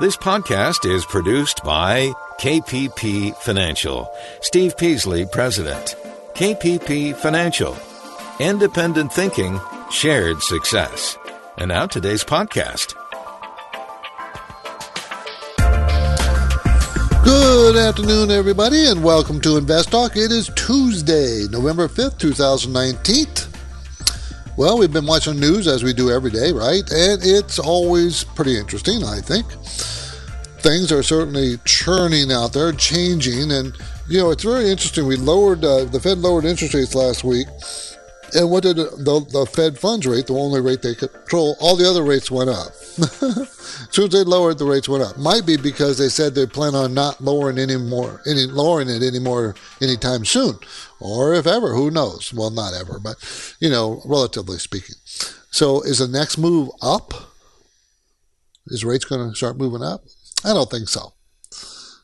This podcast is produced by KPP Financial. Steve Peasley, President. KPP Financial. Independent thinking, shared success. And now today's podcast. Good afternoon, everybody, and welcome to Invest Talk. It is Tuesday, November 5th, 2019. Well, we've been watching news as we do every day, right? And it's always pretty interesting, I think things are certainly churning out there, changing, and you know it's very interesting. We lowered uh, the Fed lowered interest rates last week, and what did the, the Fed funds rate, the only rate they control, all the other rates went up. soon as they lowered, the rates went up. Might be because they said they plan on not lowering any more, any lowering it anymore anytime soon, or if ever, who knows? Well, not ever, but you know, relatively speaking. So, is the next move up? Is rates going to start moving up? I don't think so.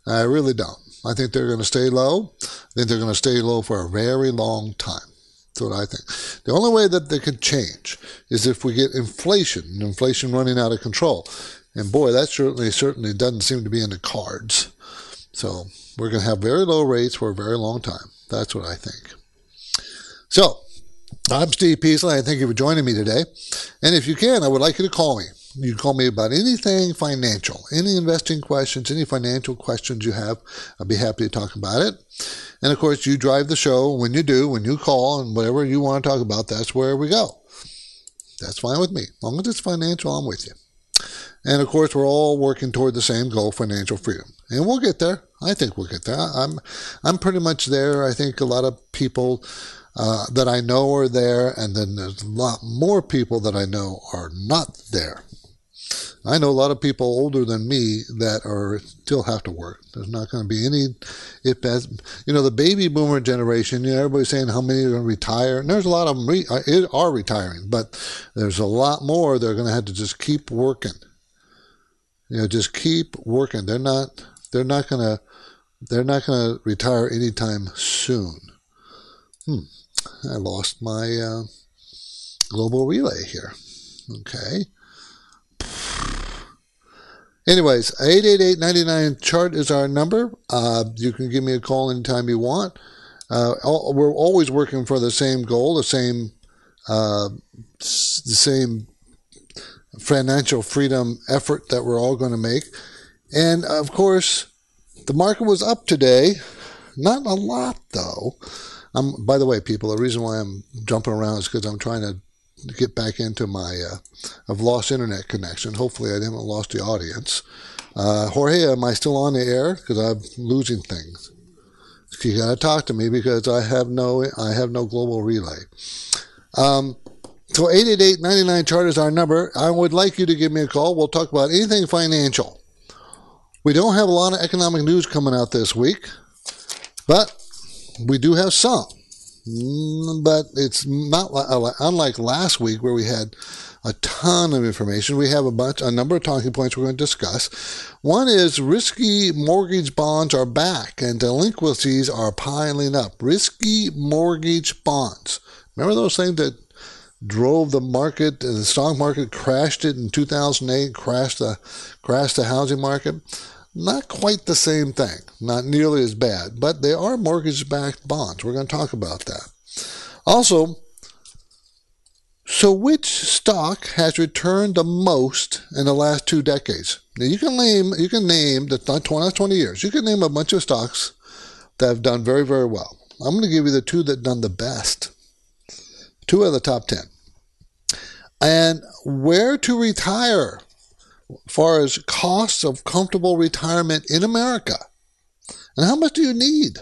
I really don't. I think they're going to stay low. I think they're going to stay low for a very long time. That's what I think. The only way that they could change is if we get inflation, inflation running out of control. And boy, that certainly certainly doesn't seem to be in the cards. So we're going to have very low rates for a very long time. That's what I think. So I'm Steve Peasley. I thank you for joining me today. And if you can, I would like you to call me. You can call me about anything financial, any investing questions, any financial questions you have. I'll be happy to talk about it. And of course, you drive the show when you do, when you call, and whatever you want to talk about, that's where we go. That's fine with me. As long as it's financial, I'm with you. And of course, we're all working toward the same goal, financial freedom. And we'll get there. I think we'll get there. I'm, I'm pretty much there. I think a lot of people uh, that I know are there, and then there's a lot more people that I know are not there. I know a lot of people older than me that are still have to work. There's not going to be any, if as you know, the baby boomer generation. You know, everybody's saying how many are going to retire, and there's a lot of them re- uh, are retiring, but there's a lot more they're going to have to just keep working. You know, just keep working. They're not. They're not going to. They're not going to retire anytime soon. Hmm. I lost my uh, global relay here. Okay. Anyways, 888-99 chart is our number. Uh, you can give me a call anytime you want. Uh, we're always working for the same goal, the same, uh, the same financial freedom effort that we're all going to make. And of course, the market was up today. Not a lot though. Um, by the way, people, the reason why I'm jumping around is because I'm trying to get back into my. Uh, I've lost internet connection. Hopefully, I haven't lost the audience. Uh, Jorge, am I still on the air? Because I'm losing things. You got to talk to me because I have no I have no global relay. Um, so 888-99 chart is our number. I would like you to give me a call. We'll talk about anything financial. We don't have a lot of economic news coming out this week, but we do have some. Mm, but it's not uh, unlike last week where we had a ton of information. We have a bunch, a number of talking points we're going to discuss. One is risky mortgage bonds are back and delinquencies are piling up. Risky mortgage bonds. Remember those things that drove the market, the stock market crashed it in 2008, crashed the, crashed the housing market? Not quite the same thing, not nearly as bad, but they are mortgage backed bonds. We're going to talk about that. Also, so which stock has returned the most in the last two decades? Now you can name you can name the last 20 years. You can name a bunch of stocks that have done very, very well. I'm going to give you the two that done the best. Two of the top 10. And where to retire far as costs of comfortable retirement in America. And how much do you need?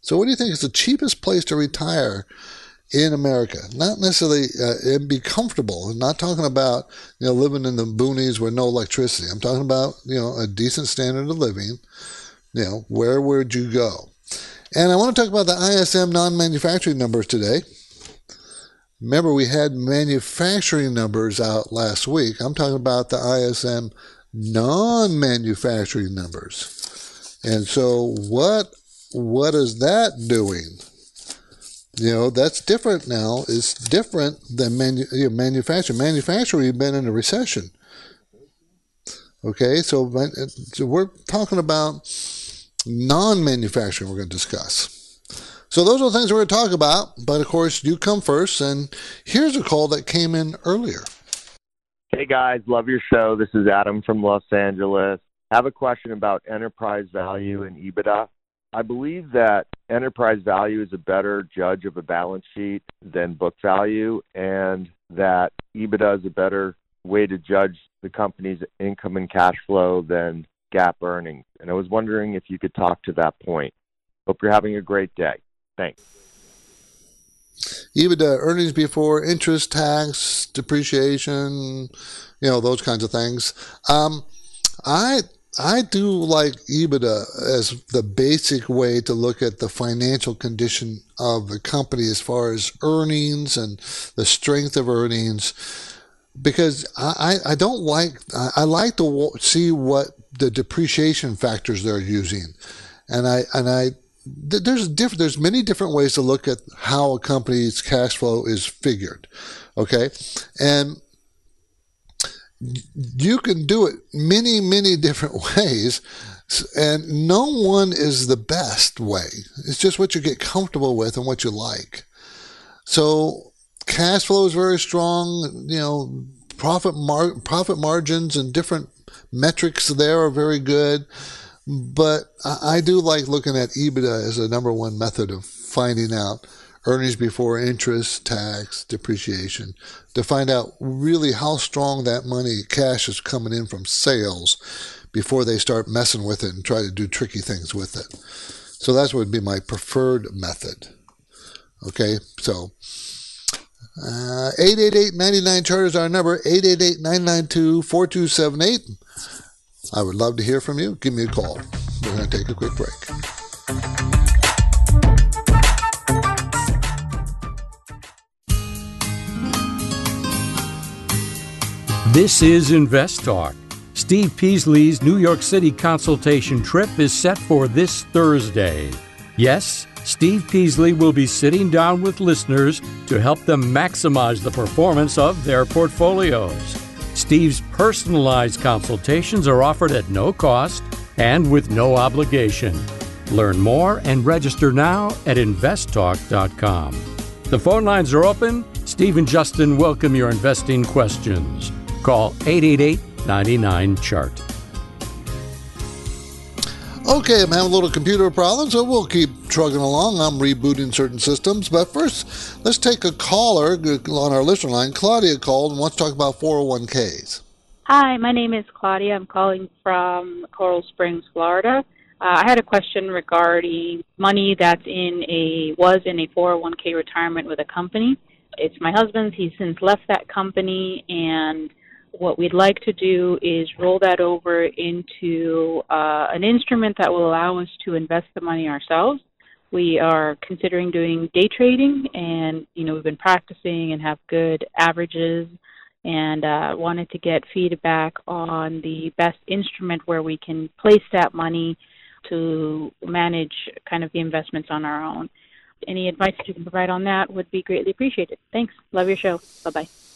So, what do you think is the cheapest place to retire in America? Not necessarily uh, and be comfortable. I'm not talking about you know living in the boonies with no electricity. I'm talking about you know a decent standard of living. You know, where would you go? And I want to talk about the ISM non-manufacturing numbers today. Remember, we had manufacturing numbers out last week. I'm talking about the ISM non manufacturing numbers. And so, what what is that doing? You know, that's different now. It's different than manu- you know, manufacturing. Manufacturing, you've been in a recession. Okay, so, uh, so we're talking about non-manufacturing. We're going to discuss. So those are the things we're going to talk about. But of course, you come first, and here's a call that came in earlier. Hey guys, love your show. This is Adam from Los Angeles. I have a question about enterprise value and EBITDA. I believe that enterprise value is a better judge of a balance sheet than book value, and that EBITDA is a better way to judge the company's income and cash flow than GAAP earnings. And I was wondering if you could talk to that point. Hope you're having a great day. Thanks. EBITDA, earnings before interest, tax, depreciation, you know, those kinds of things. Um, I I do like EBITDA as the basic way to look at the financial condition of the company as far as earnings and the strength of earnings. Because I, I don't like, I like to see what the depreciation factors they're using. And I, and I, there's different, there's many different ways to look at how a company's cash flow is figured. Okay. And you can do it many, many different ways, and no one is the best way. It's just what you get comfortable with and what you like. So, cash flow is very strong. You know, profit mar- profit margins and different metrics there are very good. But I, do like looking at EBITDA as a number one method of finding out earnings before interest, tax, depreciation, to find out really how strong that money, cash is coming in from sales before they start messing with it and try to do tricky things with it. So that would be my preferred method. Okay, so uh, 888-99 chart our number, 888-992-4278. I would love to hear from you. Give me a call. We're going to take a quick break. This is Invest Talk. Steve Peasley's New York City consultation trip is set for this Thursday. Yes, Steve Peasley will be sitting down with listeners to help them maximize the performance of their portfolios. Steve's personalized consultations are offered at no cost and with no obligation. Learn more and register now at investtalk.com. The phone lines are open. Steve and Justin welcome your investing questions. Call 888 99 Chart. Okay, I'm having a little computer problem, so we'll keep trugging along. I'm rebooting certain systems. But first, let's take a caller on our listener line. Claudia called and wants to talk about 401ks. Hi, my name is Claudia. I'm calling from Coral Springs, Florida. Uh, I had a question regarding money that's in a was in a 401k retirement with a company. It's my husband's. He's since left that company, and what we'd like to do is roll that over into uh, an instrument that will allow us to invest the money ourselves. We are considering doing day trading, and you know we've been practicing and have good averages, and uh, wanted to get feedback on the best instrument where we can place that money to manage kind of the investments on our own. Any advice you can provide on that would be greatly appreciated. Thanks. Love your show. Bye bye.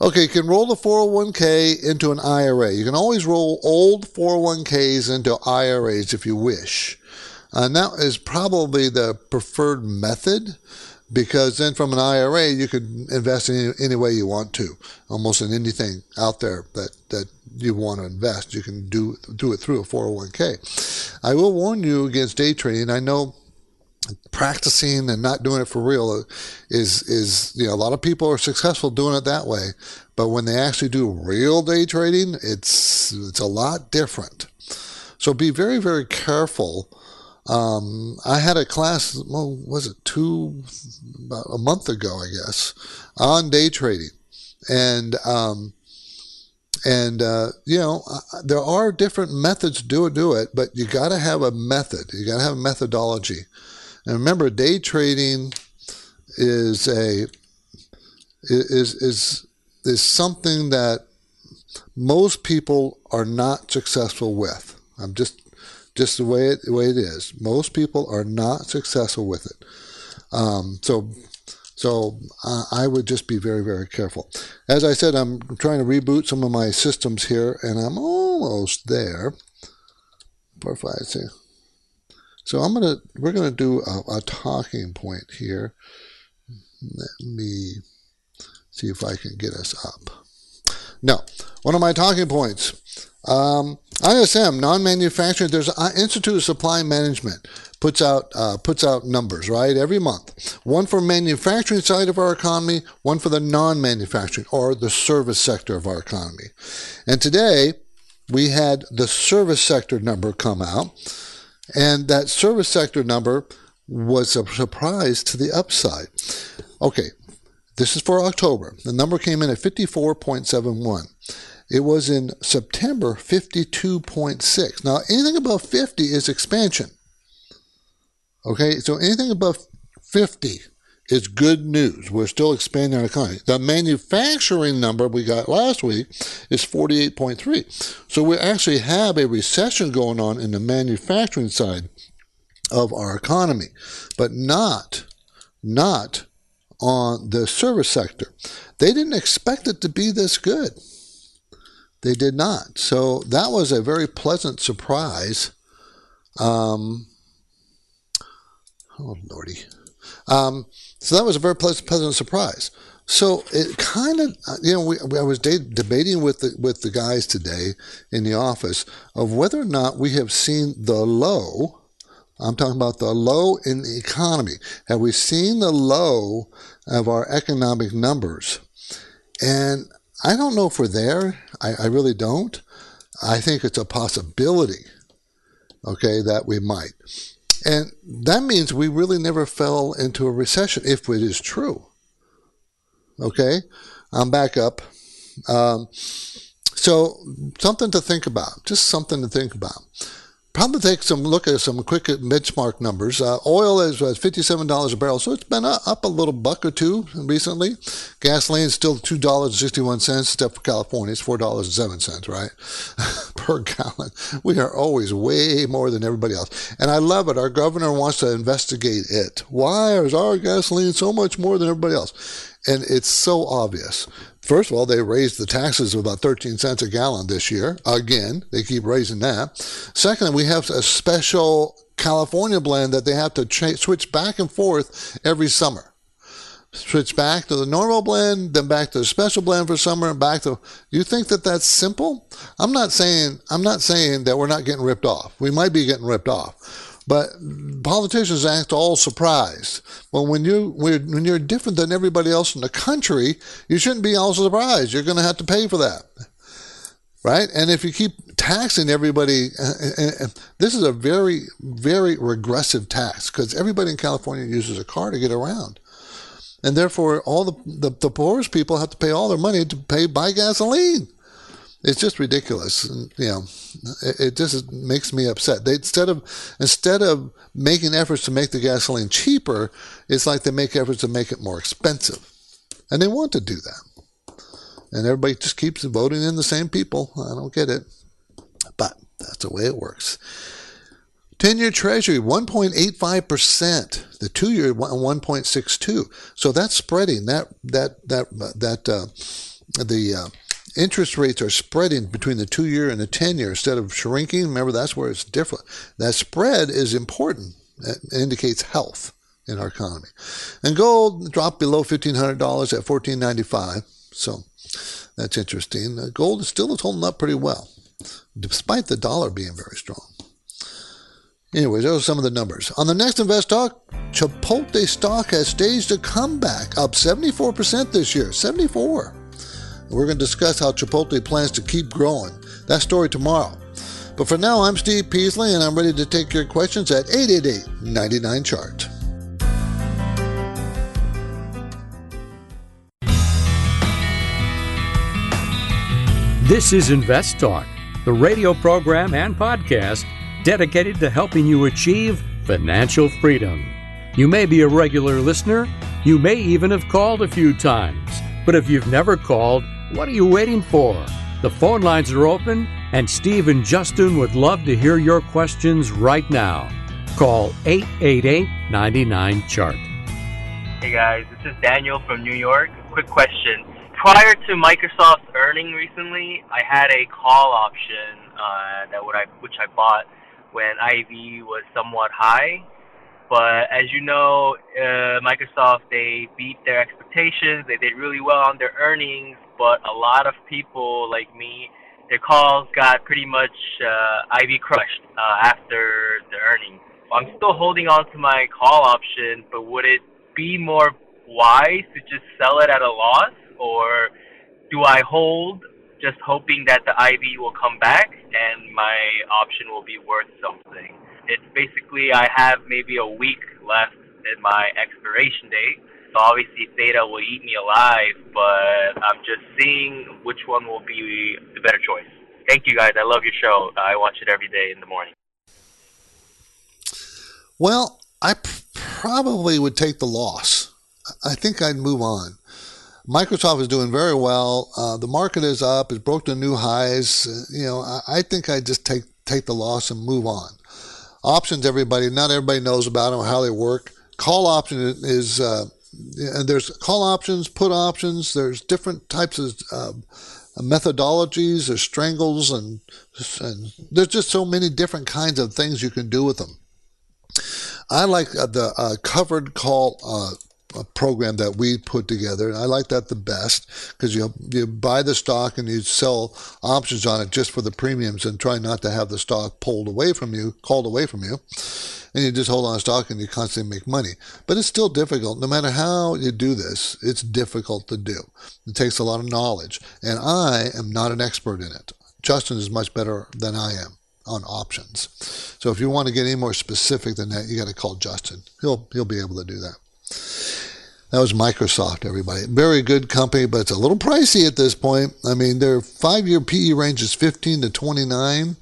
Okay, you can roll the 401k into an IRA. You can always roll old 401ks into IRAs if you wish. And that is probably the preferred method because then from an IRA, you could invest in any, any way you want to, almost in anything out there that, that you want to invest. You can do, do it through a 401k. I will warn you against day trading. I know practicing and not doing it for real is is you know a lot of people are successful doing it that way but when they actually do real day trading it's it's a lot different. So be very very careful. Um, I had a class well was it two about a month ago I guess on day trading. And um, and uh, you know there are different methods to do it do it but you got to have a method. You got to have a methodology and remember, day trading is a is is is something that most people are not successful with. I'm just just the way it the way it is. Most people are not successful with it. Um, so So uh, I would just be very, very careful. As I said, I'm trying to reboot some of my systems here, and I'm almost there. Four, five, six. So I'm gonna we're gonna do a, a talking point here. Let me see if I can get us up. No, one of my talking points. Um, ISM, non-manufacturing. There's an Institute of Supply Management puts out uh, puts out numbers right every month. One for manufacturing side of our economy, one for the non-manufacturing or the service sector of our economy. And today we had the service sector number come out, and that service sector number was a surprise to the upside. Okay, this is for October. The number came in at 54.71. It was in September 52.6. Now, anything above 50 is expansion. Okay, so anything above 50 is good news. We're still expanding our economy. The manufacturing number we got last week is 48.3. So we actually have a recession going on in the manufacturing side of our economy, but not not on the service sector. They didn't expect it to be this good. They did not. So that was a very pleasant surprise. Um, oh, Lordy. Um, so that was a very pleasant, surprise. So it kind of, you know, we, I was de- debating with the, with the guys today in the office of whether or not we have seen the low. I'm talking about the low in the economy. Have we seen the low of our economic numbers? And I don't know if we're there. I, I really don't. I think it's a possibility, okay, that we might. And that means we really never fell into a recession if it is true. Okay, I'm back up. Um, so, something to think about, just something to think about probably take some look at some quick benchmark numbers. Uh, oil is uh, $57 a barrel, so it's been up a little buck or two recently. Gasoline is still $2.61, except for California, it's $4.07, right? per gallon. We are always way more than everybody else. And I love it. Our governor wants to investigate it. Why is our gasoline so much more than everybody else? And it's so obvious. First of all, they raised the taxes of about 13 cents a gallon this year. Again, they keep raising that. Secondly, we have a special California blend that they have to switch back and forth every summer. Switch back to the normal blend, then back to the special blend for summer, and back to. You think that that's simple? I'm not saying. I'm not saying that we're not getting ripped off. We might be getting ripped off, but politicians act all surprised. Well, when you when you're different than everybody else in the country, you shouldn't be all surprised. You're going to have to pay for that, right? And if you keep taxing everybody, uh, uh, uh, this is a very very regressive tax because everybody in California uses a car to get around, and therefore all the, the the poorest people have to pay all their money to pay buy gasoline it's just ridiculous. And, you know, it, it, just makes me upset. They instead of instead of making efforts to make the gasoline cheaper, it's like they make efforts to make it more expensive, and they want to do that. And everybody just keeps voting in the same people. I don't get it, but that's the way it works. 10 year treasury 1.85% the 2 year 1.62 so that's spreading that that that that uh, the uh, interest rates are spreading between the two year and the 10 year instead of shrinking. Remember, that's where it's different. That spread is important. It indicates health in our economy. And gold dropped below $1,500 at $1,495. So that's interesting. Uh, gold is still holding up pretty well, despite the dollar being very strong. Anyways, those are some of the numbers. On the next Invest Talk, Chipotle stock has staged a comeback, up 74% this year. 74. We're going to discuss how Chipotle plans to keep growing. That story tomorrow. But for now, I'm Steve Peasley, and I'm ready to take your questions at 888 99 Chart. This is Invest Talk, the radio program and podcast dedicated to helping you achieve financial freedom. You may be a regular listener, you may even have called a few times, but if you've never called, what are you waiting for? The phone lines are open, and Steve and Justin would love to hear your questions right now. Call 888 99 Chart. Hey guys, this is Daniel from New York. Quick question. Prior to Microsoft's earning recently, I had a call option uh, that would I which I bought when IV was somewhat high. But as you know, uh, Microsoft they beat their expectations. They did really well on their earnings, but a lot of people like me, their calls got pretty much uh, IV crushed uh, after the earnings. I'm still holding on to my call option, but would it be more wise to just sell it at a loss, or do I hold just hoping that the IV will come back and my option will be worth something? It's basically I have maybe a week left in my expiration date. So obviously theta will eat me alive, but I'm just seeing which one will be the better choice. Thank you guys. I love your show. I watch it every day in the morning. Well, I probably would take the loss. I think I'd move on. Microsoft is doing very well. Uh, the market is up. It's broke to new highs. Uh, you know, I, I, think I'd just take take the loss and move on. Options, everybody, not everybody knows about them how they work. Call option is, uh, and there's call options, put options. There's different types of uh, methodologies. There's strangles, and, and there's just so many different kinds of things you can do with them. I like the uh, covered call uh, a program that we put together, and I like that the best because you you buy the stock and you sell options on it just for the premiums and try not to have the stock pulled away from you, called away from you, and you just hold on to stock and you constantly make money. But it's still difficult. No matter how you do this, it's difficult to do. It takes a lot of knowledge, and I am not an expert in it. Justin is much better than I am on options. So if you want to get any more specific than that, you got to call Justin. He'll he'll be able to do that. That was Microsoft, everybody. Very good company, but it's a little pricey at this point. I mean, their five year PE range is 15 to 29,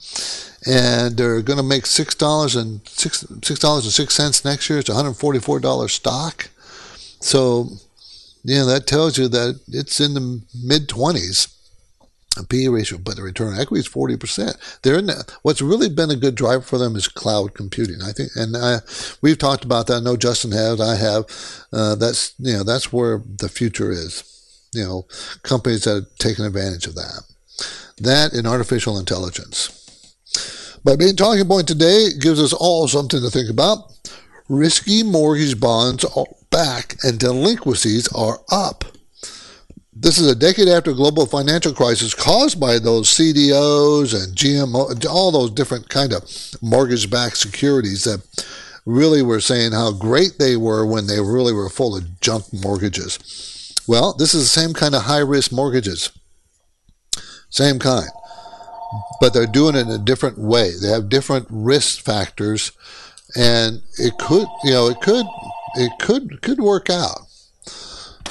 and they're going to make $6 and six six dollars and six cents next year. It's $144 stock. So, you know, that tells you that it's in the mid 20s. PE ratio, but the return on equity is 40%. They're in the, what's really been a good driver for them is cloud computing. I think, and I, we've talked about that. I know Justin has, I have. Uh, that's, you know, that's where the future is. You know, companies that are taking advantage of that. That and artificial intelligence. But main talking point today gives us all something to think about. Risky mortgage bonds are back and delinquencies are up. This is a decade after global financial crisis caused by those CDOs and CMO, all those different kind of mortgage-backed securities that really were saying how great they were when they really were full of junk mortgages. Well, this is the same kind of high-risk mortgages, same kind, but they're doing it in a different way. They have different risk factors, and it could, you know, it could, it could, could work out.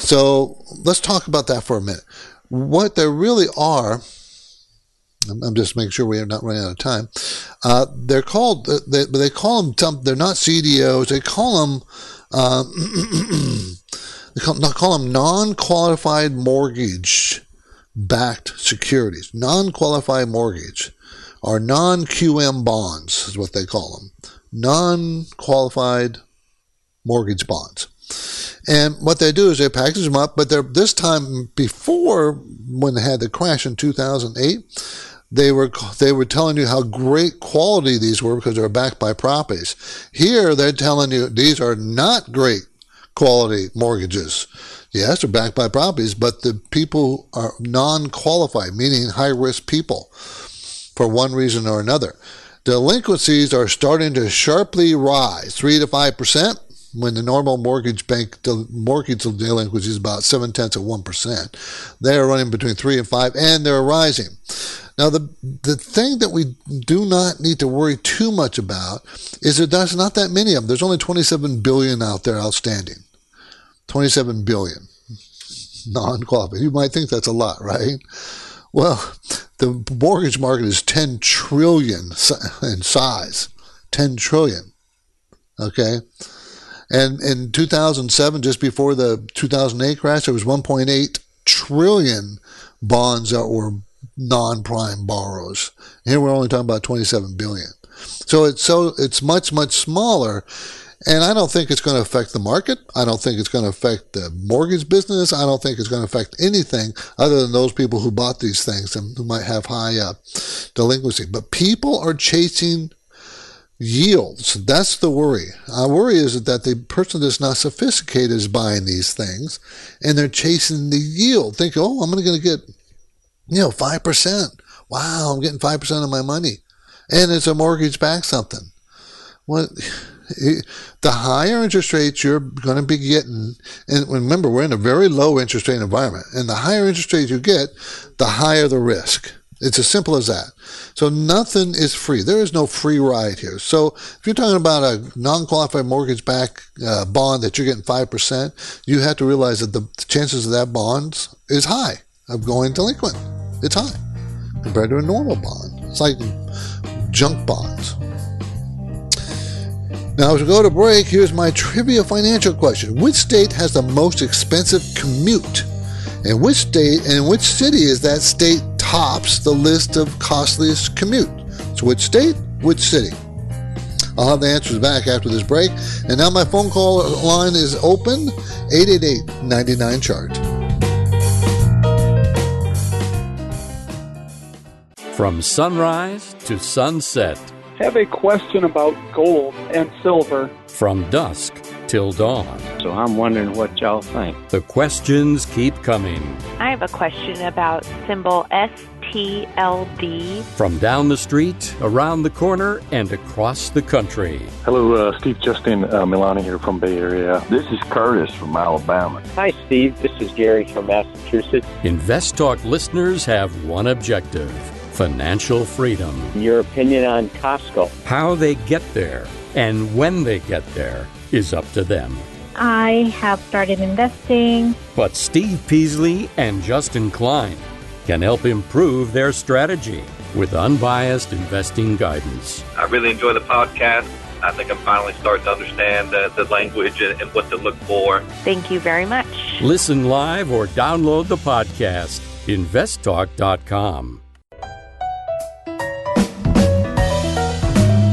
So let's talk about that for a minute. What there really are, I'm just making sure we are not running out of time. Uh, they're called, they, they call them, they're not CDOs, they call them, uh, they call, call them non-qualified mortgage backed securities. Non-qualified mortgage or non-QM bonds is what they call them. Non-qualified mortgage bonds. And what they do is they package them up, but they're this time before when they had the crash in 2008, they were they were telling you how great quality these were because they were backed by properties. Here they're telling you these are not great quality mortgages. Yes, they're backed by properties, but the people are non-qualified, meaning high-risk people, for one reason or another. Delinquencies are starting to sharply rise, three to five percent when the normal mortgage bank the mortgage delinquency is about seven tenths of one percent, they are running between three and five, and they're rising. Now, the the thing that we do not need to worry too much about is that there's not that many of them. There's only 27 billion out there outstanding. 27 billion non-qualified. You might think that's a lot, right? Well, the mortgage market is 10 trillion in size. 10 trillion. Okay. And in 2007, just before the 2008 crash, there was 1.8 trillion bonds that were non-prime borrowers. Here we're only talking about 27 billion. So it's so it's much much smaller. And I don't think it's going to affect the market. I don't think it's going to affect the mortgage business. I don't think it's going to affect anything other than those people who bought these things and who might have high uh, delinquency. But people are chasing yields. That's the worry. Our worry is that the person that's not sophisticated is buying these things and they're chasing the yield, Think, oh, I'm going to get, you know, 5%. Wow, I'm getting 5% of my money. And it's a mortgage back something. Well, the higher interest rates you're going to be getting, and remember, we're in a very low interest rate environment, and the higher interest rates you get, the higher the risk. It's as simple as that. So nothing is free. There is no free ride here. So if you're talking about a non-qualified mortgage back uh, bond that you're getting 5%, you have to realize that the chances of that bond is high of going delinquent. It's high compared to a normal bond. It's like junk bonds. Now, as we go to break, here's my trivia financial question. Which state has the most expensive commute? And which state and which city is that state tops the list of costliest commute? So which state, which city? I'll have the answers back after this break. And now my phone call line is open 888 99 chart. From sunrise to sunset. have a question about gold and silver. From dusk till dawn. So I'm wondering what y'all think. The questions keep coming. I have a question about symbol STLD. From down the street, around the corner, and across the country. Hello, uh, Steve Justin uh, Milani here from Bay Area. This is Curtis from Alabama. Hi, Steve. This is Gary from Massachusetts. Invest Talk listeners have one objective financial freedom. Your opinion on Costco. How they get there and when they get there is up to them. I have started investing. But Steve Peasley and Justin Klein can help improve their strategy with unbiased investing guidance. I really enjoy the podcast. I think I'm finally starting to understand the, the language and, and what to look for. Thank you very much. Listen live or download the podcast. InvestTalk.com.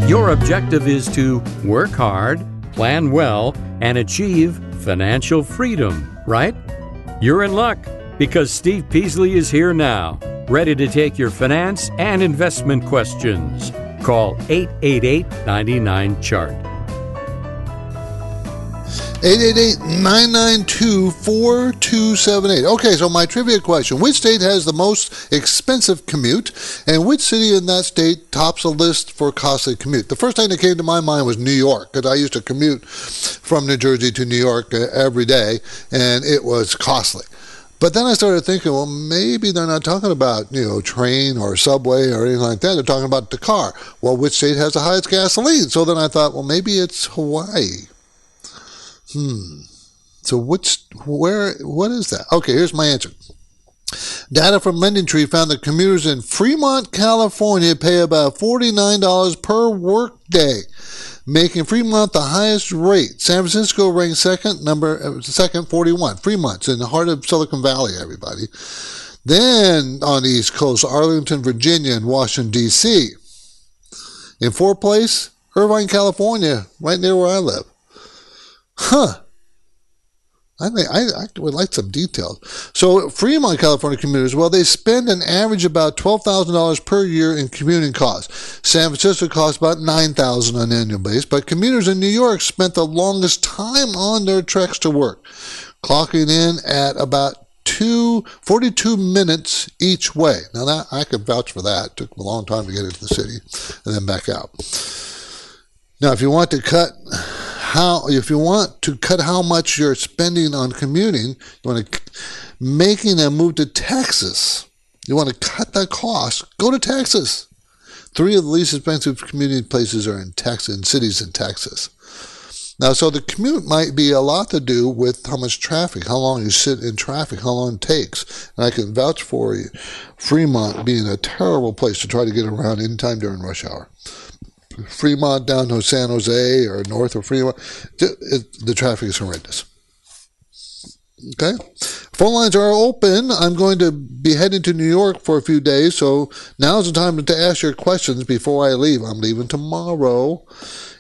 Your objective is to work hard, plan well, and achieve financial freedom, right? You're in luck because Steve Peasley is here now, ready to take your finance and investment questions. Call 888 99 Chart. 888-992-4278. Okay, so my trivia question. Which state has the most expensive commute and which city in that state tops a list for costly commute? The first thing that came to my mind was New York because I used to commute from New Jersey to New York uh, every day and it was costly. But then I started thinking, well, maybe they're not talking about, you know, train or subway or anything like that. They're talking about the car. Well, which state has the highest gasoline? So then I thought, well, maybe it's Hawaii. Hmm. So which, where, what is that? Okay, here's my answer. Data from LendingTree found that commuters in Fremont, California pay about $49 per workday, making Fremont the highest rate. San Francisco ranked second, number uh, second 41. Fremont's in the heart of Silicon Valley, everybody. Then on the East Coast, Arlington, Virginia, and Washington, D.C. In fourth place, Irvine, California, right near where I live. Huh. I, I, I would like some details. So, Fremont, California commuters, well, they spend an average about $12,000 per year in commuting costs. San Francisco costs about $9,000 on an annual basis, but commuters in New York spent the longest time on their treks to work, clocking in at about two, 42 minutes each way. Now, that I can vouch for that. It took a long time to get into the city and then back out. Now, if you want to cut how if you want to cut how much you're spending on commuting, you want to making a move to Texas. You want to cut that cost. Go to Texas. Three of the least expensive commuting places are in Texas, in cities in Texas. Now, so the commute might be a lot to do with how much traffic, how long you sit in traffic, how long it takes. And I can vouch for you, Fremont being a terrible place to try to get around in time during rush hour. Fremont down to San Jose or north of Fremont, the traffic is horrendous. Okay. Phone lines are open. I'm going to be heading to New York for a few days, so now's the time to ask your questions before I leave. I'm leaving tomorrow.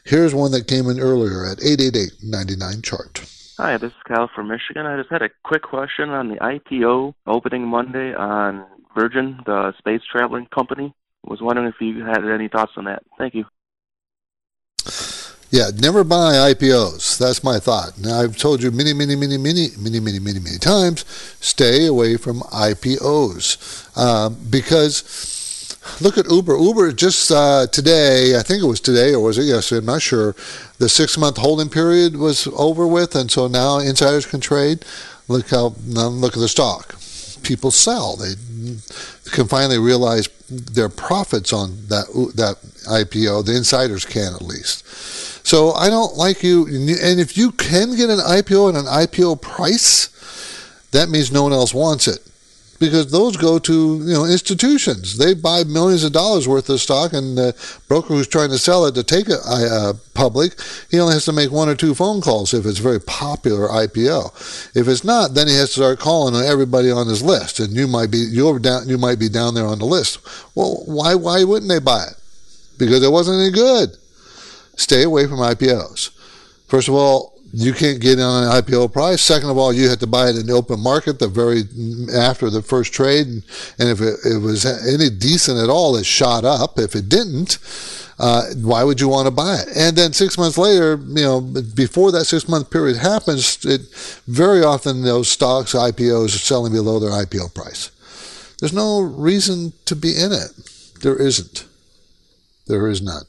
Here's one that came in earlier at 888-99 chart. Hi, this is Kyle from Michigan. I just had a quick question on the IPO opening Monday on Virgin, the space traveling company. Was wondering if you had any thoughts on that. Thank you. Yeah, never buy IPOs. That's my thought. Now, I've told you many, many, many, many, many, many, many, many times stay away from IPOs uh, because look at Uber. Uber just uh, today, I think it was today or was it yesterday? I'm not sure. The six month holding period was over with, and so now insiders can trade. Look how look at the stock. People sell. They can finally realize their profits on that that IPO. The insiders can at least. So I don't like you. And if you can get an IPO at an IPO price, that means no one else wants it. Because those go to you know institutions. They buy millions of dollars worth of stock, and the broker who's trying to sell it to take it uh, public, he only has to make one or two phone calls if it's a very popular IPO. If it's not, then he has to start calling everybody on his list, and you might be you're down you might be down there on the list. Well, why why wouldn't they buy it? Because it wasn't any good stay away from IPOs. First of all, you can't get on an IPO price. Second of all, you have to buy it in the open market the very after the first trade, and, and if it, it, was any decent at all, it shot up. If it didn't, uh, why would you want to buy it? And then six months later, you know, before that six month period happens, it very often those stocks IPOs are selling below their IPO price. There's no reason to be in it. There isn't. There is none.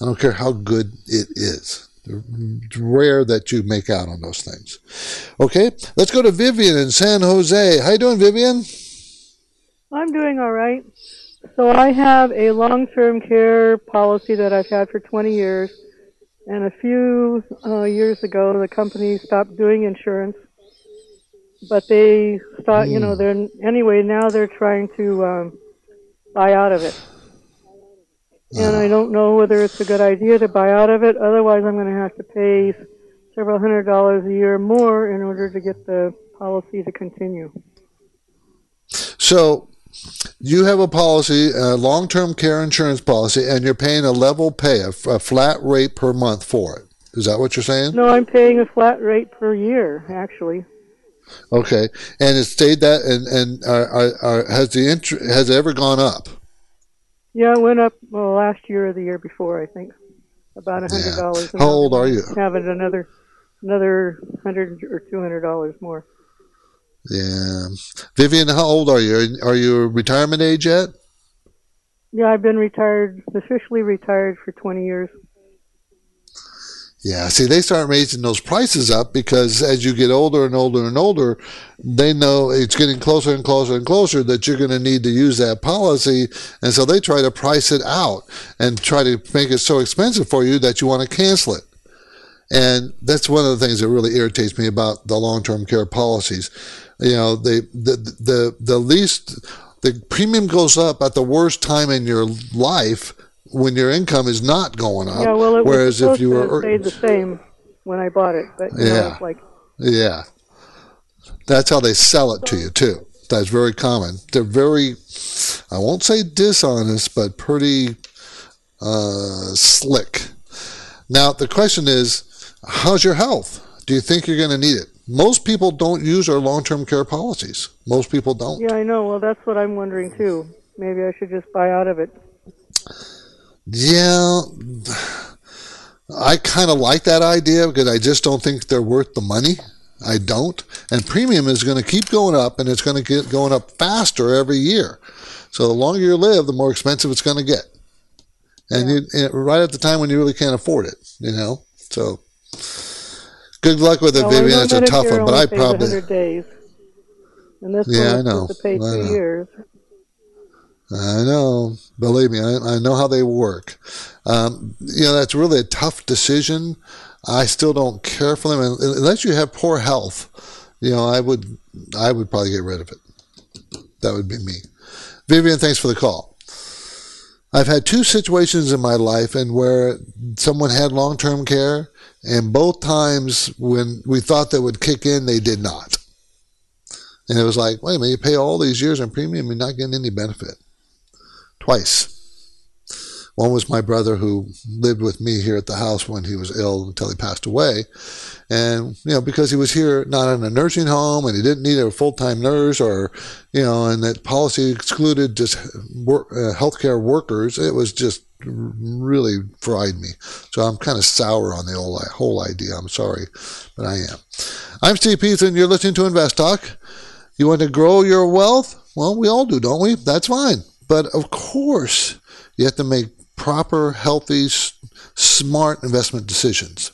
I don't care how good it is. It's rare that you make out on those things. Okay, let's go to Vivian in San Jose. How you doing, Vivian? I'm doing all right. So I have a long-term care policy that I've had for 20 years, and a few uh, years ago, the company stopped doing insurance. But they thought, mm. you know, hmm. they're anyway. Now they're trying to um, buy out of it and I uh-huh. don't know whether it's a good idea to buy out of it. Otherwise, I'm going to have to pay several hundred dollars a year more in order to get the policy to continue. So, you have a policy, a long-term care insurance policy, and you're paying a level pay, a, a flat rate per month for it. Is that what you're saying? No, I'm paying a flat rate per year, actually. Okay, and it stayed that, and and are, are, are, has the int- has it ever gone up? Yeah, it went up well last year or the year before, I think, about a hundred dollars. Yeah. How old are you? Having another another hundred or two hundred dollars more. Yeah, Vivian, how old are you? Are you retirement age yet? Yeah, I've been retired, officially retired for twenty years. Yeah, see, they start raising those prices up because as you get older and older and older, they know it's getting closer and closer and closer that you're going to need to use that policy. And so they try to price it out and try to make it so expensive for you that you want to cancel it. And that's one of the things that really irritates me about the long-term care policies. You know, they, the, the, the least, the premium goes up at the worst time in your life when your income is not going up. Yeah, well, it whereas was if you were stayed the same when I bought it, but yeah, know, like yeah, that's how they sell it to you too. That's very common. They're very, I won't say dishonest, but pretty uh, slick. Now the question is, how's your health? Do you think you're going to need it? Most people don't use our long-term care policies. Most people don't. Yeah, I know. Well, that's what I'm wondering too. Maybe I should just buy out of it. Yeah, I kind of like that idea because I just don't think they're worth the money. I don't. And premium is going to keep going up and it's going to get going up faster every year. So the longer you live, the more expensive it's going to get. And, yeah. you, right at the time when you really can't afford it, you know? So good luck with it, well, Vivian. It's a tough one, but I probably. Days. And this yeah, I know. To pay I two know. years. I know. Believe me, I, I know how they work. Um, you know, that's really a tough decision. I still don't care for them unless you have poor health. You know, I would, I would probably get rid of it. That would be me. Vivian, thanks for the call. I've had two situations in my life and where someone had long-term care, and both times when we thought that would kick in, they did not. And it was like, wait a minute, you pay all these years in premium, you're not getting any benefit twice. One was my brother who lived with me here at the house when he was ill until he passed away. And, you know, because he was here not in a nursing home and he didn't need a full time nurse or, you know, and that policy excluded just work, uh, healthcare workers, it was just really fried me. So I'm kind of sour on the whole, whole idea. I'm sorry, but I am. I'm Steve Peasley, and you're listening to Invest Talk. You want to grow your wealth? Well, we all do, don't we? That's fine. But of course, you have to make proper, healthy, smart investment decisions.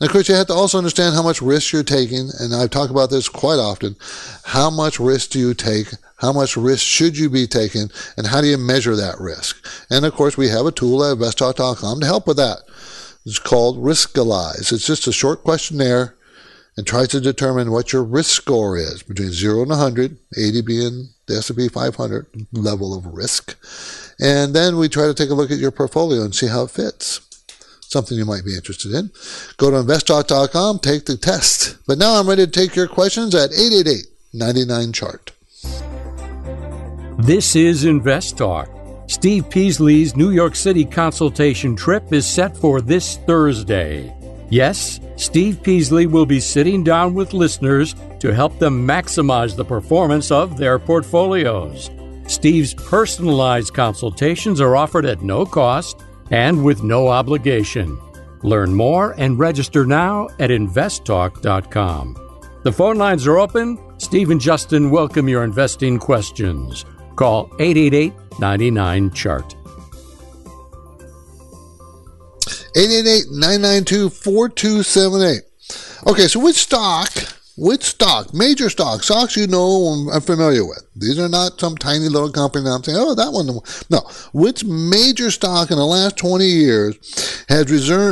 And of course, you have to also understand how much risk you're taking. And I talk about this quite often. How much risk do you take? How much risk should you be taking? And how do you measure that risk? And of course, we have a tool at investtalk.com to help with that. It's called Riskalyze. It's just a short questionnaire and tries to determine what your risk score is between 0 and 100, 80 being the S&P 500 level of risk. And then we try to take a look at your portfolio and see how it fits something you might be interested in. Go to investtalk.com, take the test. But now I'm ready to take your questions at 888 99 chart. This is Invest Talk. Steve Peasley's New York City consultation trip is set for this Thursday. Yes, Steve Peasley will be sitting down with listeners to help them maximize the performance of their portfolios. Steve's personalized consultations are offered at no cost and with no obligation. Learn more and register now at investtalk.com. The phone lines are open. Steve and Justin welcome your investing questions. Call 888 99 Chart. 888 992 4278. Okay, so which stock which stock, major stock, stocks you know I'm familiar with. These are not some tiny little company that I'm saying, oh, that one. No. Which major stock in the last 20 years has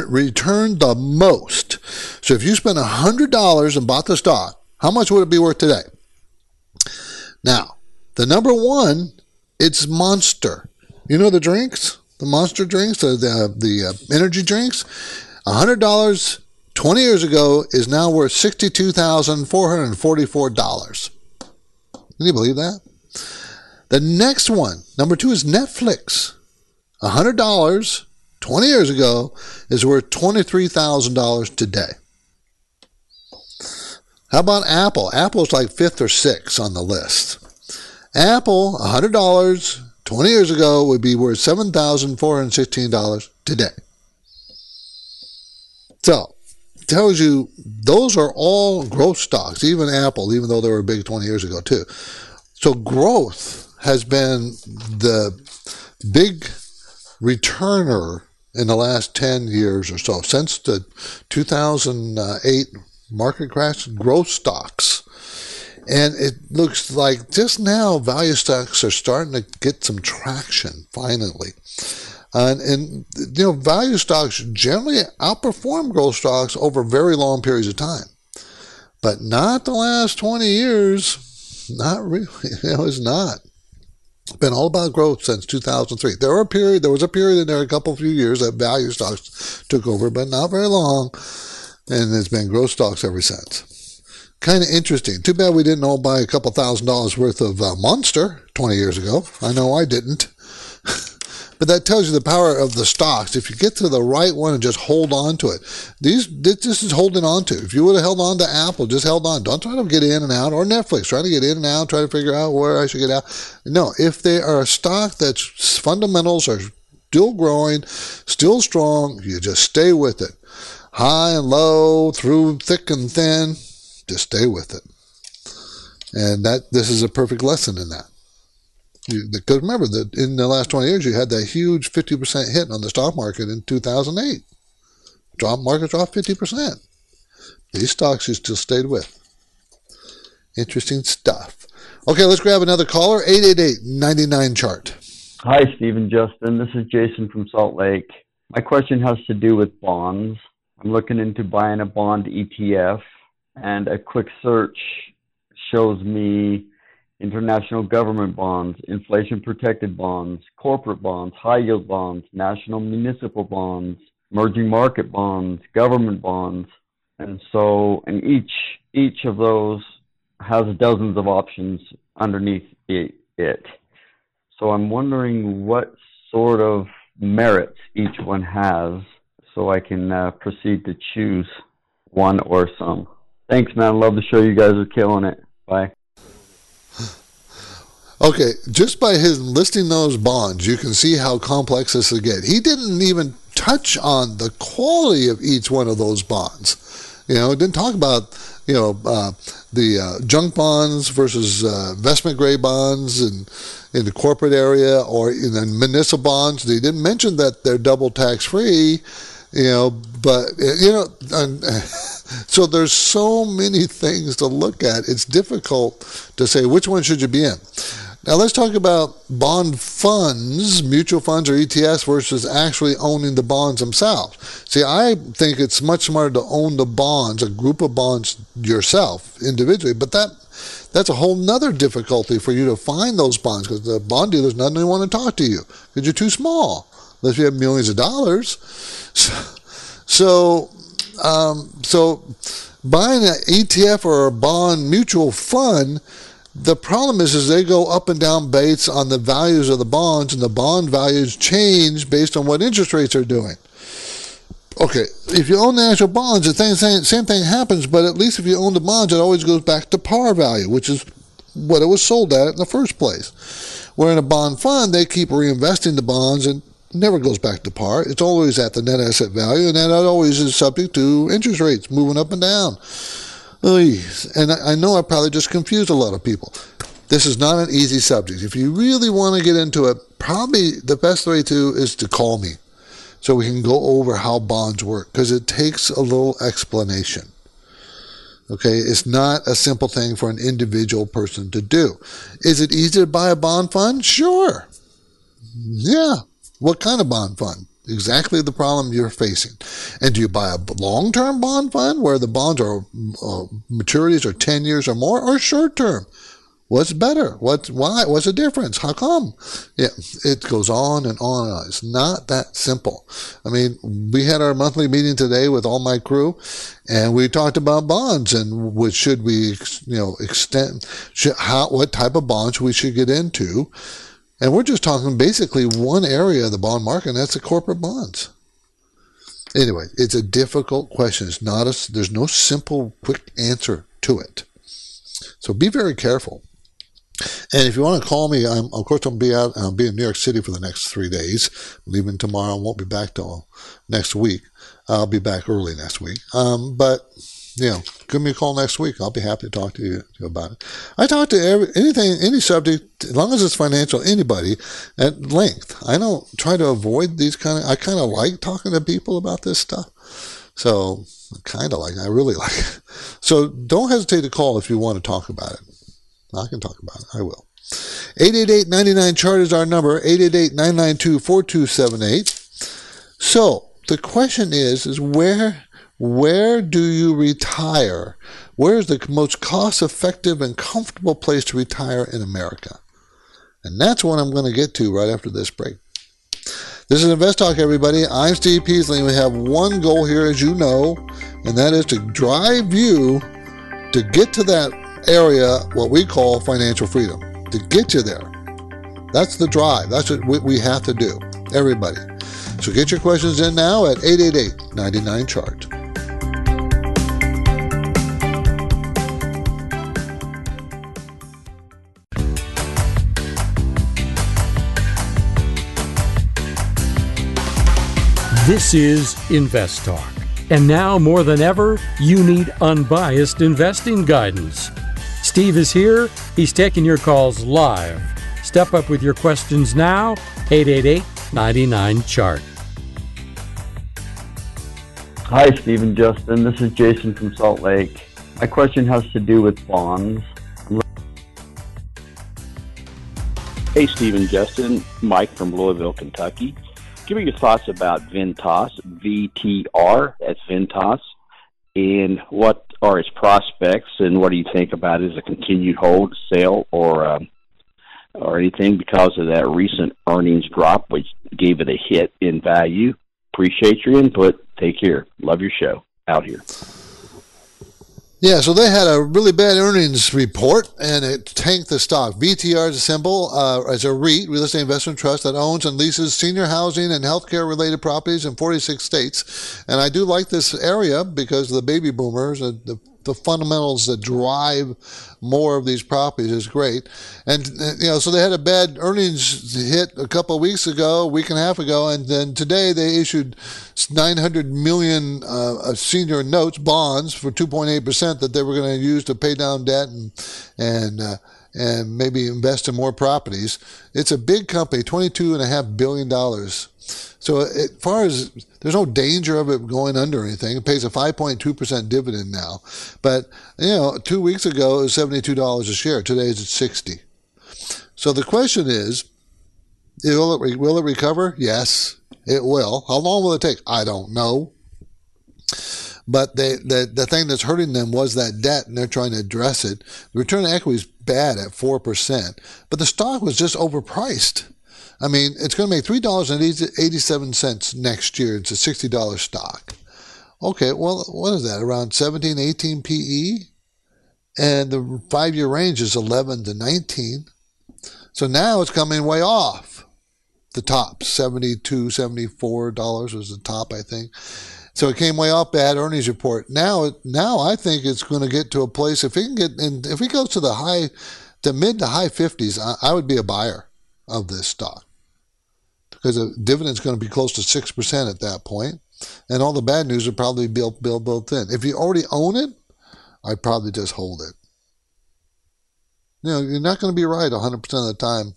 returned the most? So if you spent $100 and bought the stock, how much would it be worth today? Now, the number one, it's Monster. You know the drinks? The Monster drinks, the, the, the uh, energy drinks? $100 20 years ago is now worth $62,444. Can you believe that? The next one, number two, is Netflix. $100 20 years ago is worth $23,000 today. How about Apple? Apple's like fifth or sixth on the list. Apple, $100 20 years ago would be worth $7,416 today. So, tells you those are all growth stocks, even Apple, even though they were big 20 years ago too. So growth has been the big returner in the last 10 years or so. Since the 2008 market crash, growth stocks. And it looks like just now value stocks are starting to get some traction finally. And, and, you know, value stocks generally outperform growth stocks over very long periods of time, but not the last 20 years. Not really. You know, it's not. Been all about growth since 2003. There were a period, there was a period in there, a couple few years that value stocks took over, but not very long. And it's been growth stocks ever since. Kind of interesting. Too bad we didn't all buy a couple thousand dollars worth of uh, Monster 20 years ago. I know I didn't. But that tells you the power of the stocks. If you get to the right one and just hold on to it, these this is holding on to. If you would have held on to Apple, just held on. Don't try to get in and out, or Netflix, trying to get in and out, try to figure out where I should get out. No, if they are a stock that's fundamentals are still growing, still strong, you just stay with it. High and low, through thick and thin, just stay with it. And that this is a perfect lesson in that. Because remember that in the last 20 years, you had that huge 50% hit on the stock market in 2008. Stock market dropped 50%. These stocks you still stayed with. Interesting stuff. Okay, let's grab another caller. 888-99 chart. Hi, Stephen Justin. This is Jason from Salt Lake. My question has to do with bonds. I'm looking into buying a bond ETF, and a quick search shows me international government bonds, inflation protected bonds, corporate bonds, high yield bonds, national municipal bonds, emerging market bonds, government bonds. And so, and each, each of those has dozens of options underneath it. So I'm wondering what sort of merits each one has so I can uh, proceed to choose one or some. Thanks, man. Love the show. You guys are killing it. Bye. Okay, just by his listing those bonds, you can see how complex this will get. He didn't even touch on the quality of each one of those bonds. You know, didn't talk about you know uh, the uh, junk bonds versus uh, investment grade bonds and in the corporate area or in the municipal bonds. They didn't mention that they're double tax free. You know, but you know, so there's so many things to look at. It's difficult to say which one should you be in. Now let's talk about bond funds, mutual funds or ETFs versus actually owning the bonds themselves. See, I think it's much smarter to own the bonds, a group of bonds yourself individually, but that that's a whole nother difficulty for you to find those bonds because the bond dealers doesn't want to talk to you because you're too small unless you have millions of dollars. So, so, um, so buying an ETF or a bond mutual fund the problem is, is they go up and down based on the values of the bonds, and the bond values change based on what interest rates are doing. Okay, if you own the actual bonds, the same, same thing happens, but at least if you own the bonds, it always goes back to par value, which is what it was sold at in the first place. Where in a bond fund, they keep reinvesting the bonds and never goes back to par. It's always at the net asset value, and that always is subject to interest rates moving up and down. And I know I probably just confused a lot of people. This is not an easy subject. If you really want to get into it, probably the best way to is to call me so we can go over how bonds work because it takes a little explanation. Okay, it's not a simple thing for an individual person to do. Is it easy to buy a bond fund? Sure. Yeah. What kind of bond fund? exactly the problem you're facing. And do you buy a long term bond fund where the bonds are uh, maturities are 10 years or more, or short term? What's better? What's why? What's the difference? How come? Yeah, it goes on and on. And on. It's not that simple. I mean, we had our monthly meeting today with all my crew, and we talked about bonds and what should we, you know, extend, should, how, what type of bonds we should get into and we're just talking basically one area of the bond market, and that's the corporate bonds. Anyway, it's a difficult question. It's not a, there's no simple, quick answer to it. So be very careful. And if you want to call me, I'm, of course, I'll be out. I'll be in New York City for the next three days. Leaving tomorrow, I won't be back till next week. I'll be back early next week. Um, but you know, give me a call next week. I'll be happy to talk to you, about it. I talk to every, anything, any subject, as long as it's financial, anybody at length. I don't try to avoid these kind of, I kind of like talking to people about this stuff. So I kind of like, I really like it. So don't hesitate to call if you want to talk about it. I can talk about it. I will. 888-99-CHART is our number, 888-992-4278. So the question is, is where where do you retire? Where is the most cost effective and comfortable place to retire in America? And that's what I'm going to get to right after this break. This is Invest Talk, everybody. I'm Steve Peasley, and we have one goal here, as you know, and that is to drive you to get to that area, what we call financial freedom, to get you there. That's the drive. That's what we have to do, everybody. So get your questions in now at 888 99 Chart. This is Invest Talk. And now more than ever, you need unbiased investing guidance. Steve is here. He's taking your calls live. Step up with your questions now, 888 99 Chart. Hi, Steve and Justin. This is Jason from Salt Lake. My question has to do with bonds. Hey, Steve and Justin. Mike from Louisville, Kentucky give me your thoughts about Ventas, VTR, that's Ventas, and what are its prospects, and what do you think about it as a continued hold, sale, or um, or anything because of that recent earnings drop, which gave it a hit in value? Appreciate your input. Take care. Love your show. Out here. Yeah, so they had a really bad earnings report and it tanked the stock. VTR is a symbol uh, as a REIT, real estate investment trust, that owns and leases senior housing and healthcare related properties in 46 states. And I do like this area because the baby boomers, the, the fundamentals that drive more of these properties is great. And, you know, so they had a bad earnings hit a couple of weeks ago, a week and a half ago, and then today they issued 900 million uh, senior notes, bonds for 2.8% that they were going to use to pay down debt and, and, uh, and maybe invest in more properties. It's a big company, $22.5 billion. So as far as there's no danger of it going under anything, it pays a 5.2% dividend now. But, you know, two weeks ago it was $72 a share. Today it's at 60. So the question is, will it, will it recover? Yes, it will. How long will it take? I don't know. But they, the, the thing that's hurting them was that debt, and they're trying to address it. The return on equity is bad at 4%, but the stock was just overpriced. I mean, it's going to make $3.87 next year. It's a $60 stock. Okay, well, what is that? Around 17, 18 PE? And the five year range is 11 to 19. So now it's coming way off the top. $72, $74 was the top, I think. So it came way off bad earnings report. Now, now I think it's going to get to a place if it can get, and if it goes to the high, the mid to high 50s, I, I would be a buyer of this stock because the dividend's going to be close to 6% at that point, and all the bad news would probably be built, built, built in. If you already own it, I'd probably just hold it. You know, you're not going to be right 100% of the time.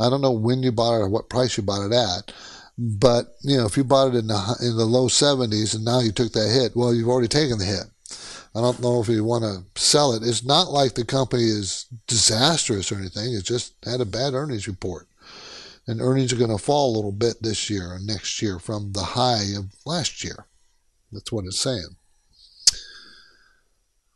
I don't know when you bought it or what price you bought it at. But, you know, if you bought it in the, in the low 70s and now you took that hit, well, you've already taken the hit. I don't know if you want to sell it. It's not like the company is disastrous or anything. It just had a bad earnings report and earnings are going to fall a little bit this year and next year from the high of last year. That's what it's saying.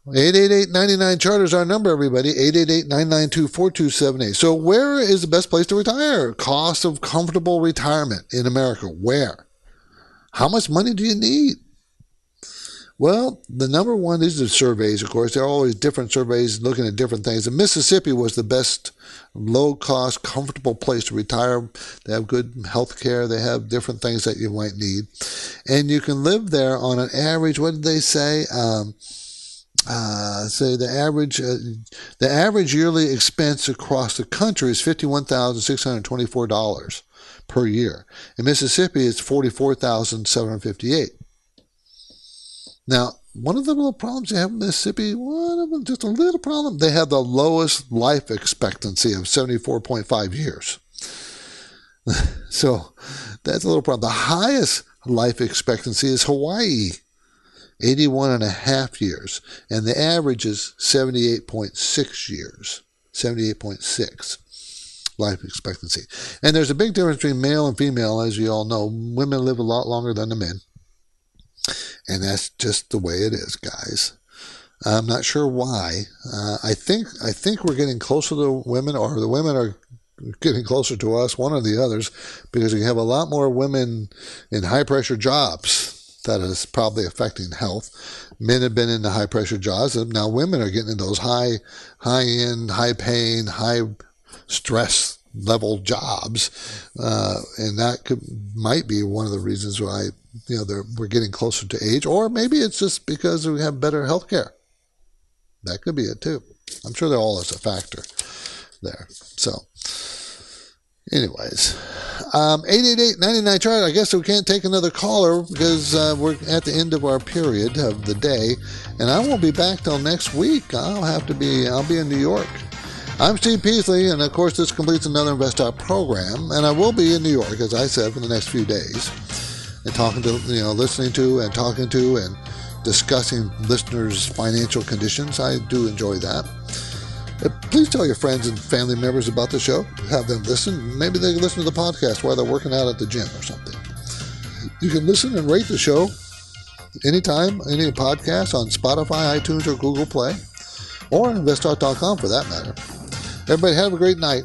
888-99 chart is our number, everybody. 888-992-4278. So where is the best place to retire? Cost of comfortable retirement in America. Where? How much money do you need? Well, the number one is the surveys, of course. There are always different surveys looking at different things. And Mississippi was the best low cost, comfortable place to retire. They have good health care. They have different things that you might need. And you can live there on an average, what did they say? Um, uh, say the average uh, the average yearly expense across the country is fifty one thousand six hundred twenty four dollars per year. In Mississippi, it's forty four thousand seven hundred fifty eight. Now, one of the little problems you have in Mississippi, one of them, just a little problem, they have the lowest life expectancy of 74.5 years. so that's a little problem. The highest life expectancy is Hawaii, 81 and a half years, and the average is 78.6 years, 78.6 life expectancy. And there's a big difference between male and female, as you all know. Women live a lot longer than the men. And that's just the way it is, guys. I'm not sure why. Uh, I think I think we're getting closer to women, or the women are getting closer to us, one or the others, because we have a lot more women in high pressure jobs. That is probably affecting health. Men have been in the high pressure jobs, and now women are getting in those high, high end, high paying, high stress level jobs, uh, and that could, might be one of the reasons why you know we're getting closer to age, or maybe it's just because we have better health care. That could be it too. I'm sure they're all as a factor there. So, anyways, um, 888-99 chart. I guess we can't take another caller because uh, we're at the end of our period of the day, and I won't be back till next week. I'll have to be. I'll be in New York. I'm Steve Peasley, and of course, this completes another Invest Talk program, and I will be in New York, as I said, for the next few days and talking to, you know, listening to and talking to and discussing listeners' financial conditions. I do enjoy that. Uh, please tell your friends and family members about the show. Have them listen. Maybe they can listen to the podcast while they're working out at the gym or something. You can listen and rate the show anytime, any podcast on Spotify, iTunes, or Google Play, or investtalk.com for that matter. Everybody have a great night.